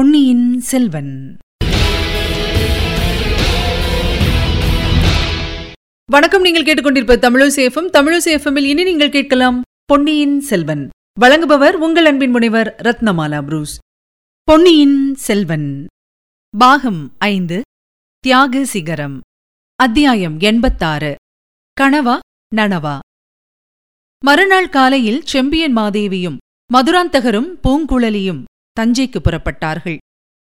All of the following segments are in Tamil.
பொன்னியின் செல்வன். வணக்கம் நீங்கள் கேட்டுக்கொண்டிருப்ப தமிழசேஃபம் தமிழசேஃபமில் இனி நீங்கள் கேட்கலாம் பொன்னியின் செல்வன். வழங்குபவர் உங்கள் அன்பின் முனைவர் ரத்னமாலா புரூஸ். பொன்னியின் செல்வன். பாகம் ஐந்து தியாக சிகரம். அத்தியாயம் எண்பத்தாறு கனவா நனவா. மறுநாள் காலையில் செம்பியன் மாதேவியும் மதுராந்தகரும் பூங்குழலியும் தஞ்சைக்கு புறப்பட்டார்கள்.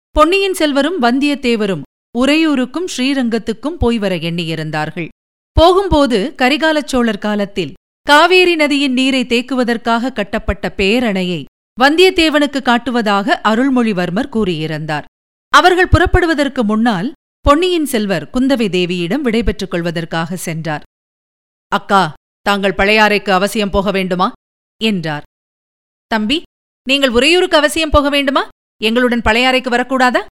பொன்னியின் செல்வரும் வந்தியத்தேவரும் உறையூருக்கும் ஸ்ரீரங்கத்துக்கும் போய் வர எண்ணியிருந்தார்கள். போகும்போது கரிகாலச் சோழர் காலத்தில் காவேரி நதியின் நீரை தேக்குவதற்காக கட்டப்பட்ட பேரணையை வந்தியத்தேவனுக்கு காட்டுவதாக அருள்மொழிவர்மர் கூறியிருந்தார். அவர்கள் புறப்படுவதற்கு முன்னால் பொன்னியின் செல்வர் குந்தவை தேவியிடம் விடைபெற்றுக் கொள்வதற்காக சென்றார். அக்கா தாங்கள் பழையாறைக்கு அவசியம் போக வேண்டுமா? என்றார். தம்பி நீங்கள் உறையூருக்கு அவசியம் போக வேண்டுமா? எங்களுடன் பழையாறைக்கு வரக்கூடாதா?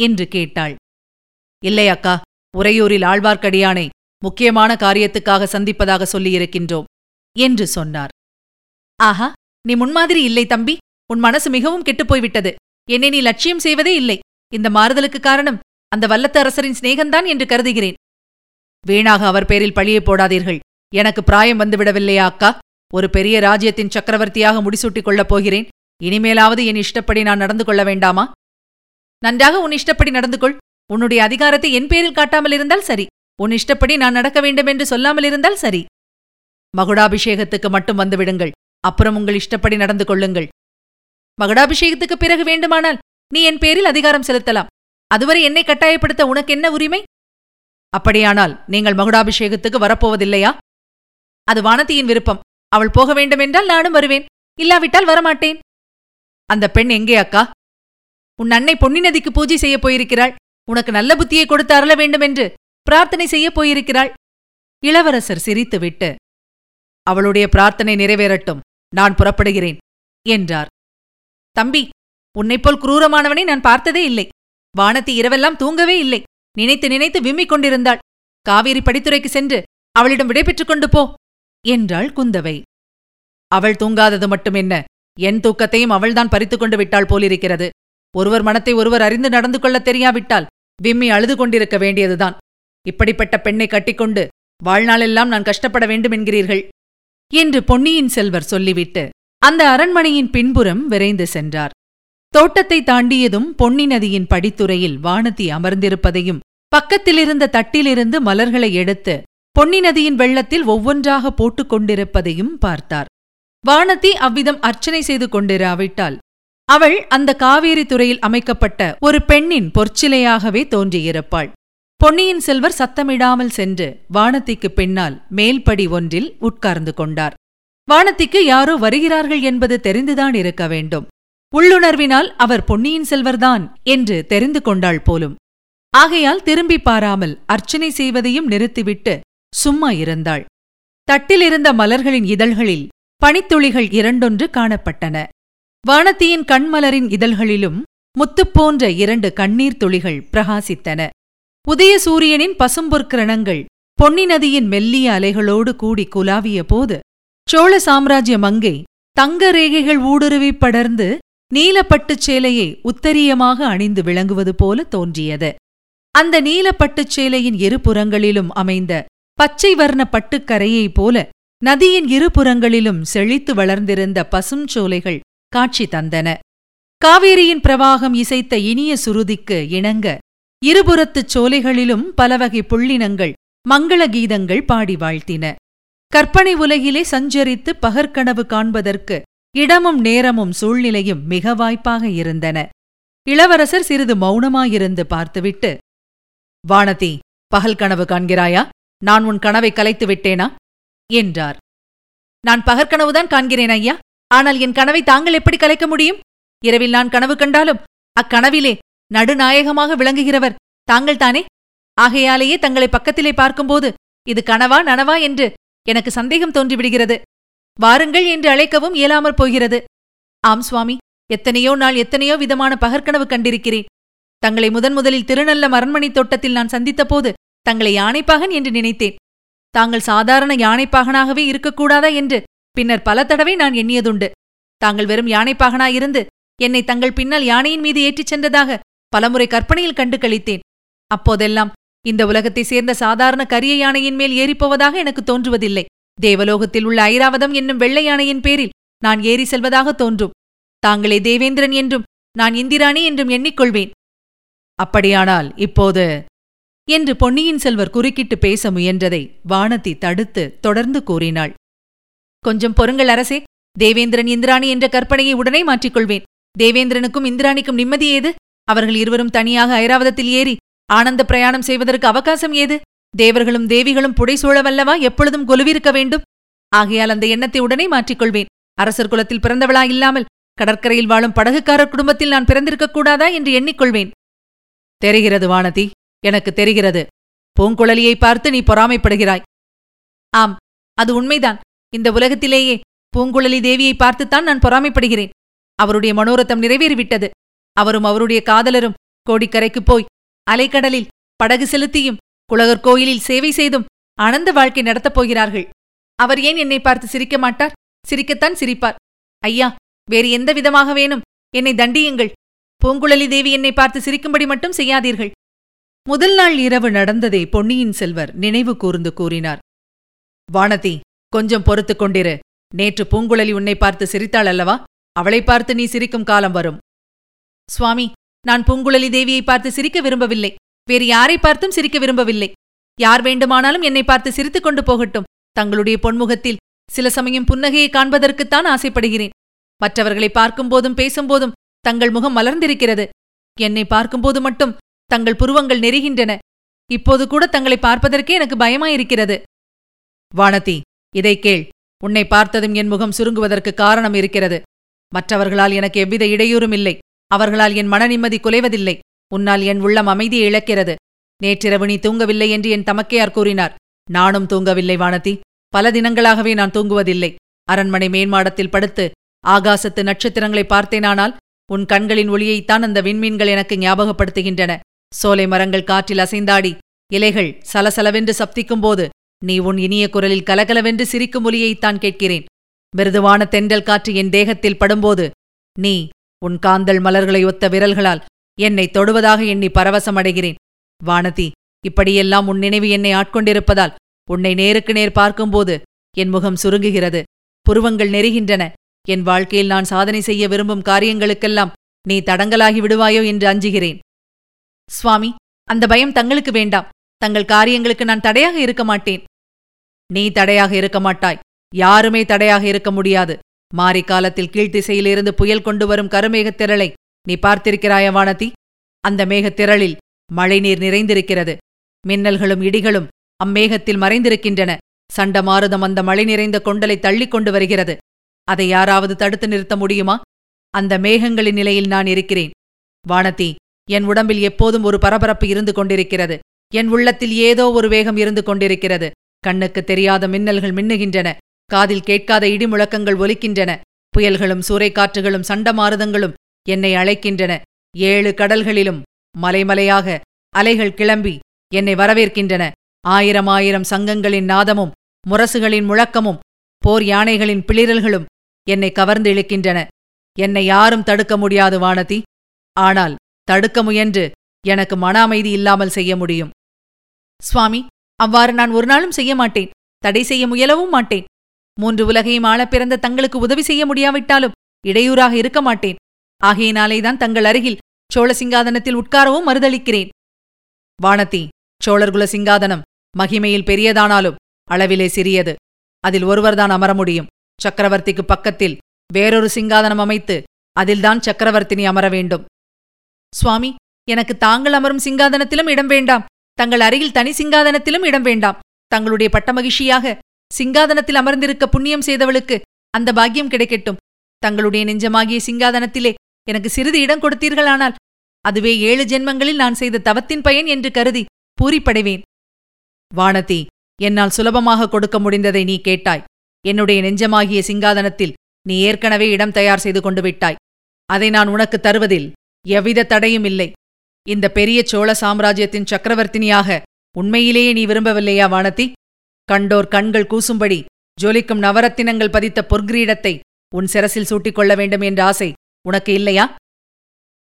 என்று கேட்டாள். இல்லை அக்கா உறையூரில் ஆழ்வார்க்கடியானை முக்கியமான காரியத்துக்காக சந்திப்பதாக சொல்லியிருக்கின்றோம் என்று சொன்னார். ஆஹா நீ முன்மாதிரி இல்லை தம்பி. உன் மனசு மிகவும் கெட்டுப்போய்விட்டது. என்னை நீ லட்சியம் செய்வதே இல்லை. இந்த மாறுதலுக்கு காரணம் அந்த வல்லத்து அரசரின் சிநேகந்தான் என்று கருதுகிறேன். வீணாக அவர் பேரில் பழியை போடாதீர்கள். எனக்கு பிராயம் வந்துவிடவில்லையா அக்கா? ஒரு பெரிய ராஜ்யத்தின் சக்கரவர்த்தியாக முடிசூட்டிக் கொள்ளப் போகிறேன். இனிமேலாவது என் இஷ்டப்படி நான் நடந்து கொள்ள வேண்டாமா? நன்றாக உன் இஷ்டப்படி நடந்து கொள் உன்னுடைய அதிகாரத்தை என் பேரில் காட்டாமல் இருந்தால் சரி. உன் இஷ்டப்படி நான் நடக்க வேண்டும் என்று சொல்லாமல் இருந்தால் சரி. மகுடாபிஷேகத்துக்கு மட்டும் வந்துவிடுங்கள் அப்புறம் உங்கள் இஷ்டப்படி நடந்து கொள்ளுங்கள். மகுடாபிஷேகத்துக்கு பிறகு வேண்டுமானால் நீ என் பேரில் அதிகாரம் செலுத்தலாம். அதுவரை என்னை கட்டாயப்படுத்த உனக்கு என்ன உரிமை? அப்படியானால் நீங்கள் மகுடாபிஷேகத்துக்கு வரப்போவதில்லையா? அது வானதியின் விருப்பம். அவள் போக வேண்டுமென்றால் நானும் வருவேன். இல்லாவிட்டால் வரமாட்டேன். அந்த பெண் எங்கே அக்கா? உன் அன்னை பொன்னி நதிக்கு பூஜை செய்யப் போயிருக்கிறாள். உனக்கு நல்ல புத்தியை கொடுத்து அருள வேண்டுமென்று பிரார்த்தனை செய்யப் போயிருக்கிறாள். இளவரசர் சிரித்துவிட்டு அவளுடைய பிரார்த்தனை நிறைவேறட்டும். நான் புறப்படுகிறேன் என்றார். தம்பி உன்னைப்போல் குரூரமானவனை நான் பார்த்ததே இல்லை. வானத்தி இரவெல்லாம் தூங்கவே இல்லை. நினைத்து நினைத்து விம்மிக் கொண்டிருந்தாள். காவேரி படித்துறைக்கு சென்று அவளிடம் விடைபெற்றுக் கொண்டு போ என்றாள் குந்தவை. அவள் தூங்காதது மட்டும் என்ன? என் தூக்கத்தையும் அவள்தான் பறித்துக் கொண்டு விட்டாள் போலிருக்கிறது. ஒருவர் மனத்தை ஒருவர் அறிந்து நடந்து கொள்ளத் தெரியாவிட்டால் விம்மி அழுது கொண்டிருக்க வேண்டியதுதான். இப்படிப்பட்ட பெண்ணை கட்டிக்கொண்டு வாழ்நாளெல்லாம் நான் கஷ்டப்பட வேண்டும் என்கிறீர்கள். என்று பொன்னியின் செல்வர் சொல்லிவிட்டு அந்த அரண்மனையின் பின்புறம் விரைந்து சென்றார். தோட்டத்தை தாண்டியதும் பொன்னி நதியின் படித்துறையில் வானதி அமர்ந்திருப்பதையும் பக்கத்திலிருந்த தட்டிலிருந்து மலர்களை எடுத்து பொன்னி நதியின் வெள்ளத்தில் ஒவ்வொன்றாக போட்டுக் கொண்டிருப்பதையும் பார்த்தார். வானதி அவ்விதம் அர்ச்சனை செய்து கொண்டிராவிட்டால் அவள் அந்த காவேரி துறையில் அமைக்கப்பட்ட ஒரு பெண்ணின் பொற்சிலையாகவே தோன்றியிருப்பாள். பொன்னியின் செல்வர் சத்தமிடாமல் சென்று வானத்திக்கு பின்னால் மேல்படி ஒன்றில் உட்கார்ந்து கொண்டார். வானத்திக்கு யாரோ வருகிறார்கள் என்பது தெரிந்துதான் இருக்க வேண்டும். உள்ளுணர்வினால் அவர் பொன்னியின் செல்வர்தான் என்று தெரிந்து கொண்டாள் போலும். ஆகையால் திரும்பி பாராமல் அர்ச்சனை செய்வதையும் நிறுத்திவிட்டு சும்மா இருந்தாள். தட்டிலிருந்த மலர்களின் இதழ்களில் பனித்துளிகள் இரண்டொன்று காணப்பட்டன. வானத்தியின் கண்மலரின் இதழ்களிலும் முத்துப்போன்ற இரண்டு கண்ணீர் துளிகள் பிரகாசித்தன. உதய சூரியனின் பசும்பொற்கிரணங்கள் பொன்னி நதியின் மெல்லிய அலைகளோடு கூடி குலாவிய போது சோழ சாம்ராஜ்ய மங்கை தங்க ரேகைகள் ஊடுருவிப் படர்ந்து நீலப்பட்டுச் சேலையை உத்தரியமாக அணிந்து விளங்குவது போல தோன்றியது. அந்த நீலப்பட்டுச் சேலையின் இருபுறங்களிலும் அமைந்த பச்சை வர்ண பட்டுக்கரையைப் போல நதியின் இருபுறங்களிலும் செழித்து வளர்ந்திருந்த பசும் சோலைகள் காட்சி தந்தன. காவேரியின் பிரவாகம் இசைத்த இனிய சுருதிக்கு இணங்க இருபுறத்துச் சோலைகளிலும் பலவகை புள்ளினங்கள் மங்கள கீதங்கள் பாடி வாழ்த்தின. கற்பனை உலகிலே சஞ்சரித்து பகற்கனவு காண்பதற்கு இடமும் நேரமும் சூழ்நிலையும் மிக வாய்ப்பாக இருந்தன. இளவரசர் சிறிது மௌனமாயிருந்து பார்த்துவிட்டு வானதி பகல் கனவு காண்கிறாயா? நான் உன் கனவை கலைத்து விட்டேனா என்றார். நான் பகற்கனவுதான் காண்கிறேன் ஐயா. ஆனால் என் கனவை தாங்கள் எப்படி கலைக்க முடியும்? இரவில் நான் கனவு கண்டாலும் அக்கனவிலே நடுநாயகமாக விளங்குகிறவர் தாங்கள் தானே? ஆகையாலேயே தங்களை பக்கத்திலே பார்க்கும்போது இது கனவா நனவா என்று எனக்கு சந்தேகம் தோன்றிவிடுகிறது. வாருங்கள் என்று அழைக்கவும் இயலாமற் போகிறது. ஆம் சுவாமி. எத்தனையோ நாள் எத்தனையோ விதமான பகற்கனவு கண்டிருக்கிறேன். தங்களை முதன் முதலில் திருநல்ல அரண்மனை தோட்டத்தில் நான் சந்தித்தபோது தங்களை யானைப்பாகன் என்று நினைத்தேன். தாங்கள் சாதாரண யானைப்பாகனாகவே இருக்கக்கூடாதா என்று பின்னர் பல தடவை நான் எண்ணியதுண்டு. தாங்கள் வெறும் யானைப்பாகனாயிருந்து என்னை தங்கள் பின்னால் யானையின் மீது ஏற்றிச் சென்றதாக பலமுறை கற்பனையில் கண்டு கழித்தேன் அப்போதெல்லாம் இந்த உலகத்தைச் சேர்ந்த சாதாரண கரிய யானையின் மேல் ஏறிப்போவதாக எனக்கு தோன்றுவதில்லை. தேவலோகத்தில் உள்ள ஐராவதம் என்னும் வெள்ளை யானையின் பேரில் நான் ஏறி செல்வதாக தோன்றும். தாங்களே தேவேந்திரன் என்றும் நான் இந்திராணி என்றும் எண்ணிக்கொள்வேன் அப்படியானால் இப்போது என்று பொன்னியின் செல்வர் குறுக்கிட்டு பேச முயன்றதை வானதி தடுத்து தொடர்ந்து கூறினாள். கொஞ்சம் பொறுங்கள் அரசே தேவேந்திரன் இந்திராணி என்ற கற்பனையை உடனே மாற்றிக்கொள்வேன். தேவேந்திரனுக்கும் இந்திராணிக்கும் நிம்மதி ஏது? அவர்கள் இருவரும் தனியாக ஐராவதத்தில் ஏறி ஆனந்த பிரயாணம் செய்வதற்கு அவகாசம் ஏது? தேவர்களும் தேவிகளும் புடைசூழவல்லவா எப்பொழுதும் கொலுவிருக்க வேண்டும். ஆகையால் அந்த எண்ணத்தை உடனே மாற்றிக்கொள்வேன். அரசர் குலத்தில் பிறந்தவளா இல்லாமல் கடற்கரையில் வாழும் படகுக்காரர் குடும்பத்தில் நான் பிறந்திருக்கக் கூடாதா என்று எண்ணிக்கொள்வேன். தெரிகிறது வானதி. எனக்கு தெரிகிறது. பூங்குழலியை பார்த்து நீ பொறாமைப்படுகிறாய். ஆம் அது உண்மைதான். இந்த உலகத்திலேயே பூங்குழலி தேவியை பார்த்துத்தான் நான் பொறாமைப்படுகிறேன். அவருடைய மனோரத்தம் நிறைவேறிவிட்டது. அவரும் அவருடைய காதலரும் கோடிக்கரைக்குப் போய் அலைக்கடலில் படகு செலுத்தியும் குலகர் கோயிலில் சேவை செய்தும் ஆனந்த வாழ்க்கை நடத்தப் போகிறார்கள். அவர் ஏன் என்னை பார்த்து சிரிக்க மாட்டார்? சிரிக்கத்தான் சிரிப்பார். ஐயா வேறு எந்த விதமாக வேணும்? என்னை தண்டியுங்கள். பூங்குழலி தேவி என்னை பார்த்து சிரிக்கும்படி மட்டும் செய்யாதீர்கள். முதல் நாள் இரவு நடந்ததை பொன்னியின் செல்வர் நினைவு கூர்ந்து கூறினார். வானதி கொஞ்சம் பொறுத்துக் கொண்டிரு. நேற்று பூங்குழலி உன்னை பார்த்து சிரித்தாள் அல்லவா? அவளை பார்த்து நீ சிரிக்கும் காலம் வரும். சுவாமி நான் பூங்குழலி தேவியை பார்த்து சிரிக்க விரும்பவில்லை. வேறு யாரை பார்த்தும் சிரிக்க விரும்பவில்லை. யார் வேண்டுமானாலும் என்னை பார்த்து சிரித்துக் கொண்டு போகட்டும். தங்களுடைய பொன்முகத்தில் சில சமயம் புன்னகையை காண்பதற்குத்தான் ஆசைப்படுகிறேன். மற்றவர்களை பார்க்கும்போதும் பேசும்போதும் தங்கள் முகம் மலர்ந்திருக்கிறது. என்னை பார்க்கும்போது மட்டும் தங்கள் புருவங்கள் நெருகின்றன. இப்போது கூட தங்களை பார்ப்பதற்கே எனக்கு பயமாயிருக்கிறது. வானதி இதை கேள். உன்னை பார்த்ததும் என் முகம் சுருங்குவதற்கு காரணம் இருக்கிறது. மற்றவர்களால் எனக்கு எவ்வித இடையூறும் இல்லை. அவர்களால் என் மன நிம்மதி குலைவதில்லை. உன்னால் என் உள்ளம் அமைதியை இழக்கிறது. நேற்றிரவு நீ தூங்கவில்லை என்று என் தமக்கையார் கூறினார். நானும் தூங்கவில்லை வானதி. பல தினங்களாகவே நான் தூங்குவதில்லை. அரண்மனை மேன்மாடத்தில் படுத்து ஆகாசத்து நட்சத்திரங்களை பார்த்தேனானால் உன் கண்களின் ஒளியைத்தான் அந்த விண்மீன்கள் எனக்கு ஞாபகப்படுத்துகின்றன. சோலை மரங்கள் காற்றில் அசைந்தாடி இலைகள் சலசலவென்று சப்திக்கும்போது நீ உன் இனிய குரலில் கலகலவென்று சிரிக்கும் ஒலியைத்தான் கேட்கிறேன். மிருதுவான தென்றல் காற்று என் தேகத்தில் படும்போது நீ உன் காந்தல் மலர்களை ஒத்த விரல்களால் என்னை தொடுவதாக எண்ணி பரவசமடைகிறேன். வானதி இப்படியெல்லாம் உன் நினைவு என்னை ஆட்கொண்டிருப்பதால் உன்னை நேருக்கு நேர் பார்க்கும்போது என் முகம் சுருங்குகிறது. புருவங்கள் நெருகின்றன என் வாழ்க்கையில் நான் சாதனை செய்ய விரும்பும் காரியங்களுக்கெல்லாம் நீ தடங்கலாகி விடுவாயோ என்று அஞ்சுகிறேன். சுவாமி அந்த பயம் தங்களுக்கு வேண்டாம். தங்கள் காரியங்களுக்கு நான் தடையாக இருக்க மாட்டேன். நீ தடையாக இருக்க மாட்டாய். யாருமே தடையாக இருக்க முடியாது. மாரி காலத்தில் கீழ்த்திசையிலிருந்து புயல் கொண்டு வரும் கருமேகத் திரளை நீ பார்த்திருக்கிறாய வானதி? அந்த மேகத்திரளில் மழைநீர் நிறைந்திருக்கிறது. மின்னல்களும் இடிகளும் அம்மேகத்தில் மறைந்திருக்கின்றன. சண்டமாருதம் அந்த மழை நிறைந்த கொண்டலை தள்ளிக் கொண்டு வருகிறது. அதை யாராவது தடுத்து நிறுத்த முடியுமா? அந்த மேகங்களின் நிலையில் நான் இருக்கிறேன். வானதி என் உடம்பில் எப்போதும் ஒரு பரபரப்பு இருந்து கொண்டிருக்கிறது. என் உள்ளத்தில் ஏதோ ஒரு வேகம் இருந்து கொண்டிருக்கிறது. கண்ணுக்கு தெரியாத மின்னல்கள் மின்னுகின்றன. காதில் கேட்காத இடிமுழக்கங்கள் ஒலிக்கின்றன. புயல்களும் சூறைக்காற்றுகளும் சண்டமாருதங்களும் என்னை அழைக்கின்றன. ஏழு கடல்களிலும் மலைமலையாக அலைகள் கிளம்பி என்னை வரவேற்கின்றன. ஆயிரம் ஆயிரம் சங்கங்களின் நாதமும் முரசுகளின் முழக்கமும் போர் யானைகளின் பிளிரல்களும் என்னை கவர்ந்து இழுக்கின்றன. என்னை யாரும் தடுக்க முடியாது வானதி. ஆனால் தடுக்க முயன்று. எனக்கு மன அமைதி இல்லாமல் செய்ய முடியும். சுவாமி அவ்வாறு நான் ஒரு நாளும் செய்ய மாட்டேன். தடை செய்ய முயலவும் மாட்டேன். மூன்று உலகையும் ஆளப் பிறந்த தங்களுக்கு உதவி செய்ய முடியாவிட்டாலும் இடையூறாக இருக்க மாட்டேன். ஆகையினாலேதான் தங்கள் அருகில் சோழ சிங்காதனத்தில் உட்காரவும் மறுதளிக்கிறேன். வானதி சோழர்குல சிங்காதனம் மகிமையில் பெரியதானாலும் அளவிலே சிறியது. அதில் ஒருவர்தான் அமர முடியும். சக்கரவர்த்திக்கு பக்கத்தில் வேறொரு சிங்காதனம் அமைத்து அதில்தான் சக்கரவர்த்தினி அமர வேண்டும். சுவாமி எனக்கு தாங்கள் அமரும் சிங்காதனத்திலும் இடம் வேண்டாம். தங்கள் அருகில் தனி சிங்காதனத்திலும் இடம் வேண்டாம். தங்களுடைய பட்டமகிழ்ச்சியாக சிங்காதனத்தில் அமர்ந்திருக்க புண்ணியம் செய்தவளுக்கு அந்த பாக்கியம் கிடைக்கட்டும். தங்களுடைய நெஞ்சமாகிய சிங்காதனத்திலே எனக்கு சிறிது இடம் கொடுத்தீர்களானால் அதுவே ஏழு ஜென்மங்களில் நான் செய்த தவத்தின் பயன் என்று கருதி பூரிப்படைவேன். வானதி என்னால் சுலபமாக கொடுக்க முடிந்ததை நீ கேட்டாய். என்னுடைய நெஞ்சமாகிய சிங்காதனத்தில் நீ ஏற்கனவே இடம் தயார் செய்து கொண்டு விட்டாய். அதை நான் உனக்கு தருவதில் எவ்வித தடையும் இல்லை. இந்த பெரிய சோழ சாம்ராஜ்யத்தின் சக்கரவர்த்தினியாக உண்மையிலேயே நீ விரும்பவில்லையா வானதி? கண்டோர் கண்கள் கூசும்படி ஜொலிக்கும் நவரத்தினங்கள் பதித்த பொற்கிரீடத்தை உன் சிரசில் சூட்டிக் கொள்ள வேண்டும் என்ற ஆசை உனக்கு இல்லையா?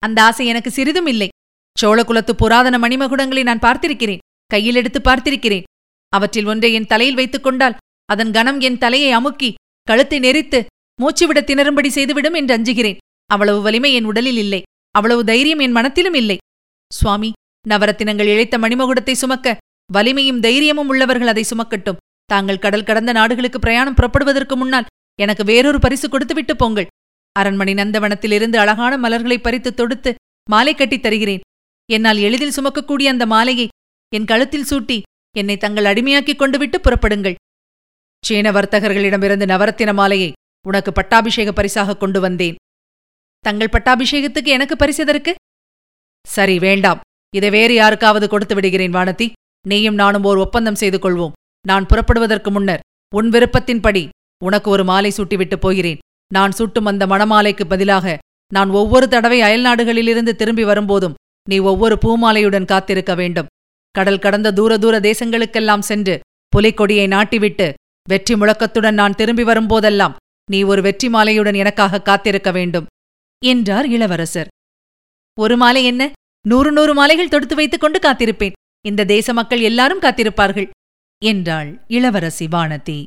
அந்த ஆசை எனக்கு சிறிதும் இல்லை. சோழகுலத்து புராதன மணிமகுடங்களை நான் பார்த்திருக்கிறேன் கையில் எடுத்து பார்த்திருக்கிறேன். அவற்றில் ஒன்றை என் தலையில் வைத்துக் கொண்டால் அதன் கணம் என் தலையை அமுக்கி கழுத்தை நெரித்து மூச்சுவிட திணறும்படி செய்துவிடும் என்று அஞ்சுகிறேன். அவ்வளவு வலிமை என் உடலில் இல்லை. அவ்வளவு தைரியம் என் மனத்திலும் இல்லை. சுவாமி நவரத்தினங்கள் இழைத்த மணிமகுடத்தை சுமக்க வலிமையும் தைரியமும் உள்ளவர்கள் அதை சுமக்கட்டும். தாங்கள் கடல் கடந்த நாடுகளுக்கு பிரயாணம் புறப்படுவதற்கு முன்னால் எனக்கு வேறொரு பரிசு கொடுத்துவிட்டு போங்கள். அரண்மனை நந்தவனத்திலிருந்து அழகான மலர்களை பறித்து தொடுத்து மாலை கட்டித் தருகிறேன். என்னால் எளிதில் சுமக்கக்கூடிய அந்த மாலையை என் கழுத்தில் சூட்டி என்னை தங்கள் அடிமையாக்கிக் கொண்டு விட்டு புறப்படுங்கள். சீன வர்த்தகர்களிடமிருந்து நவரத்தின மாலையை உனக்கு பட்டாபிஷேக பரிசாக கொண்டு வந்தேன். தங்கள் பட்டாபிஷேகத்துக்கு எனக்கு பரிசெதற்கு சரி வேண்டாம். இதை வேறு யாருக்காவது கொடுத்து விடுகிறேன் வானதி. நீயும் நானும் ஓர் ஒப்பந்தம் செய்து கொள்வோம். நான் புறப்படுவதற்கு முன்னர் உன் விருப்பத்தின்படி உனக்கு ஒரு மாலை சூட்டிவிட்டு போகிறேன். நான் சூட்டும் அந்த மணமாலைக்கு பதிலாக நான் ஒவ்வொரு தடவை அயல்நாடுகளிலிருந்து திரும்பி வரும்போதும் நீ ஒவ்வொரு பூமாலையுடன் காத்திருக்க வேண்டும். கடல் கடந்த தூர தூர தேசங்களுக்கெல்லாம் சென்று புலிக்கொடியை நாட்டிவிட்டு வெற்றி முழக்கத்துடன் நான் திரும்பி வரும்போதெல்லாம் நீ ஒரு வெற்றி மாலையுடன் எனக்காக காத்திருக்க வேண்டும். என்றார் இளவரசர். ஒரு மாலை என்ன? நூறு நூறு மாலைகள் தொடுத்து வைத்துக் கொண்டு காத்திருப்பேன். இந்த தேச மக்கள் எல்லாரும் காத்திருப்பார்கள் என்றாள் இளவரசி வானதி.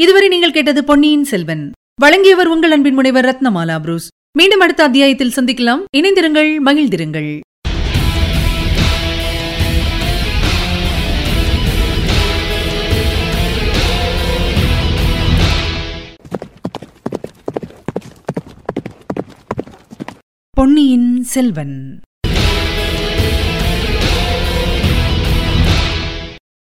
இதுவரை நீங்கள் கேட்டது பொன்னியின் செல்வன். வழங்கியவர் உங்கள் அன்பின் முனைவர் ரத்னமாலா புரூஸ். மீண்டும் அடுத்த அத்தியாயத்தில் சந்திக்கலாம். இணைந்திருங்கள் மகிழ்ந்திருங்கள். பொன்னியின் செல்வன்.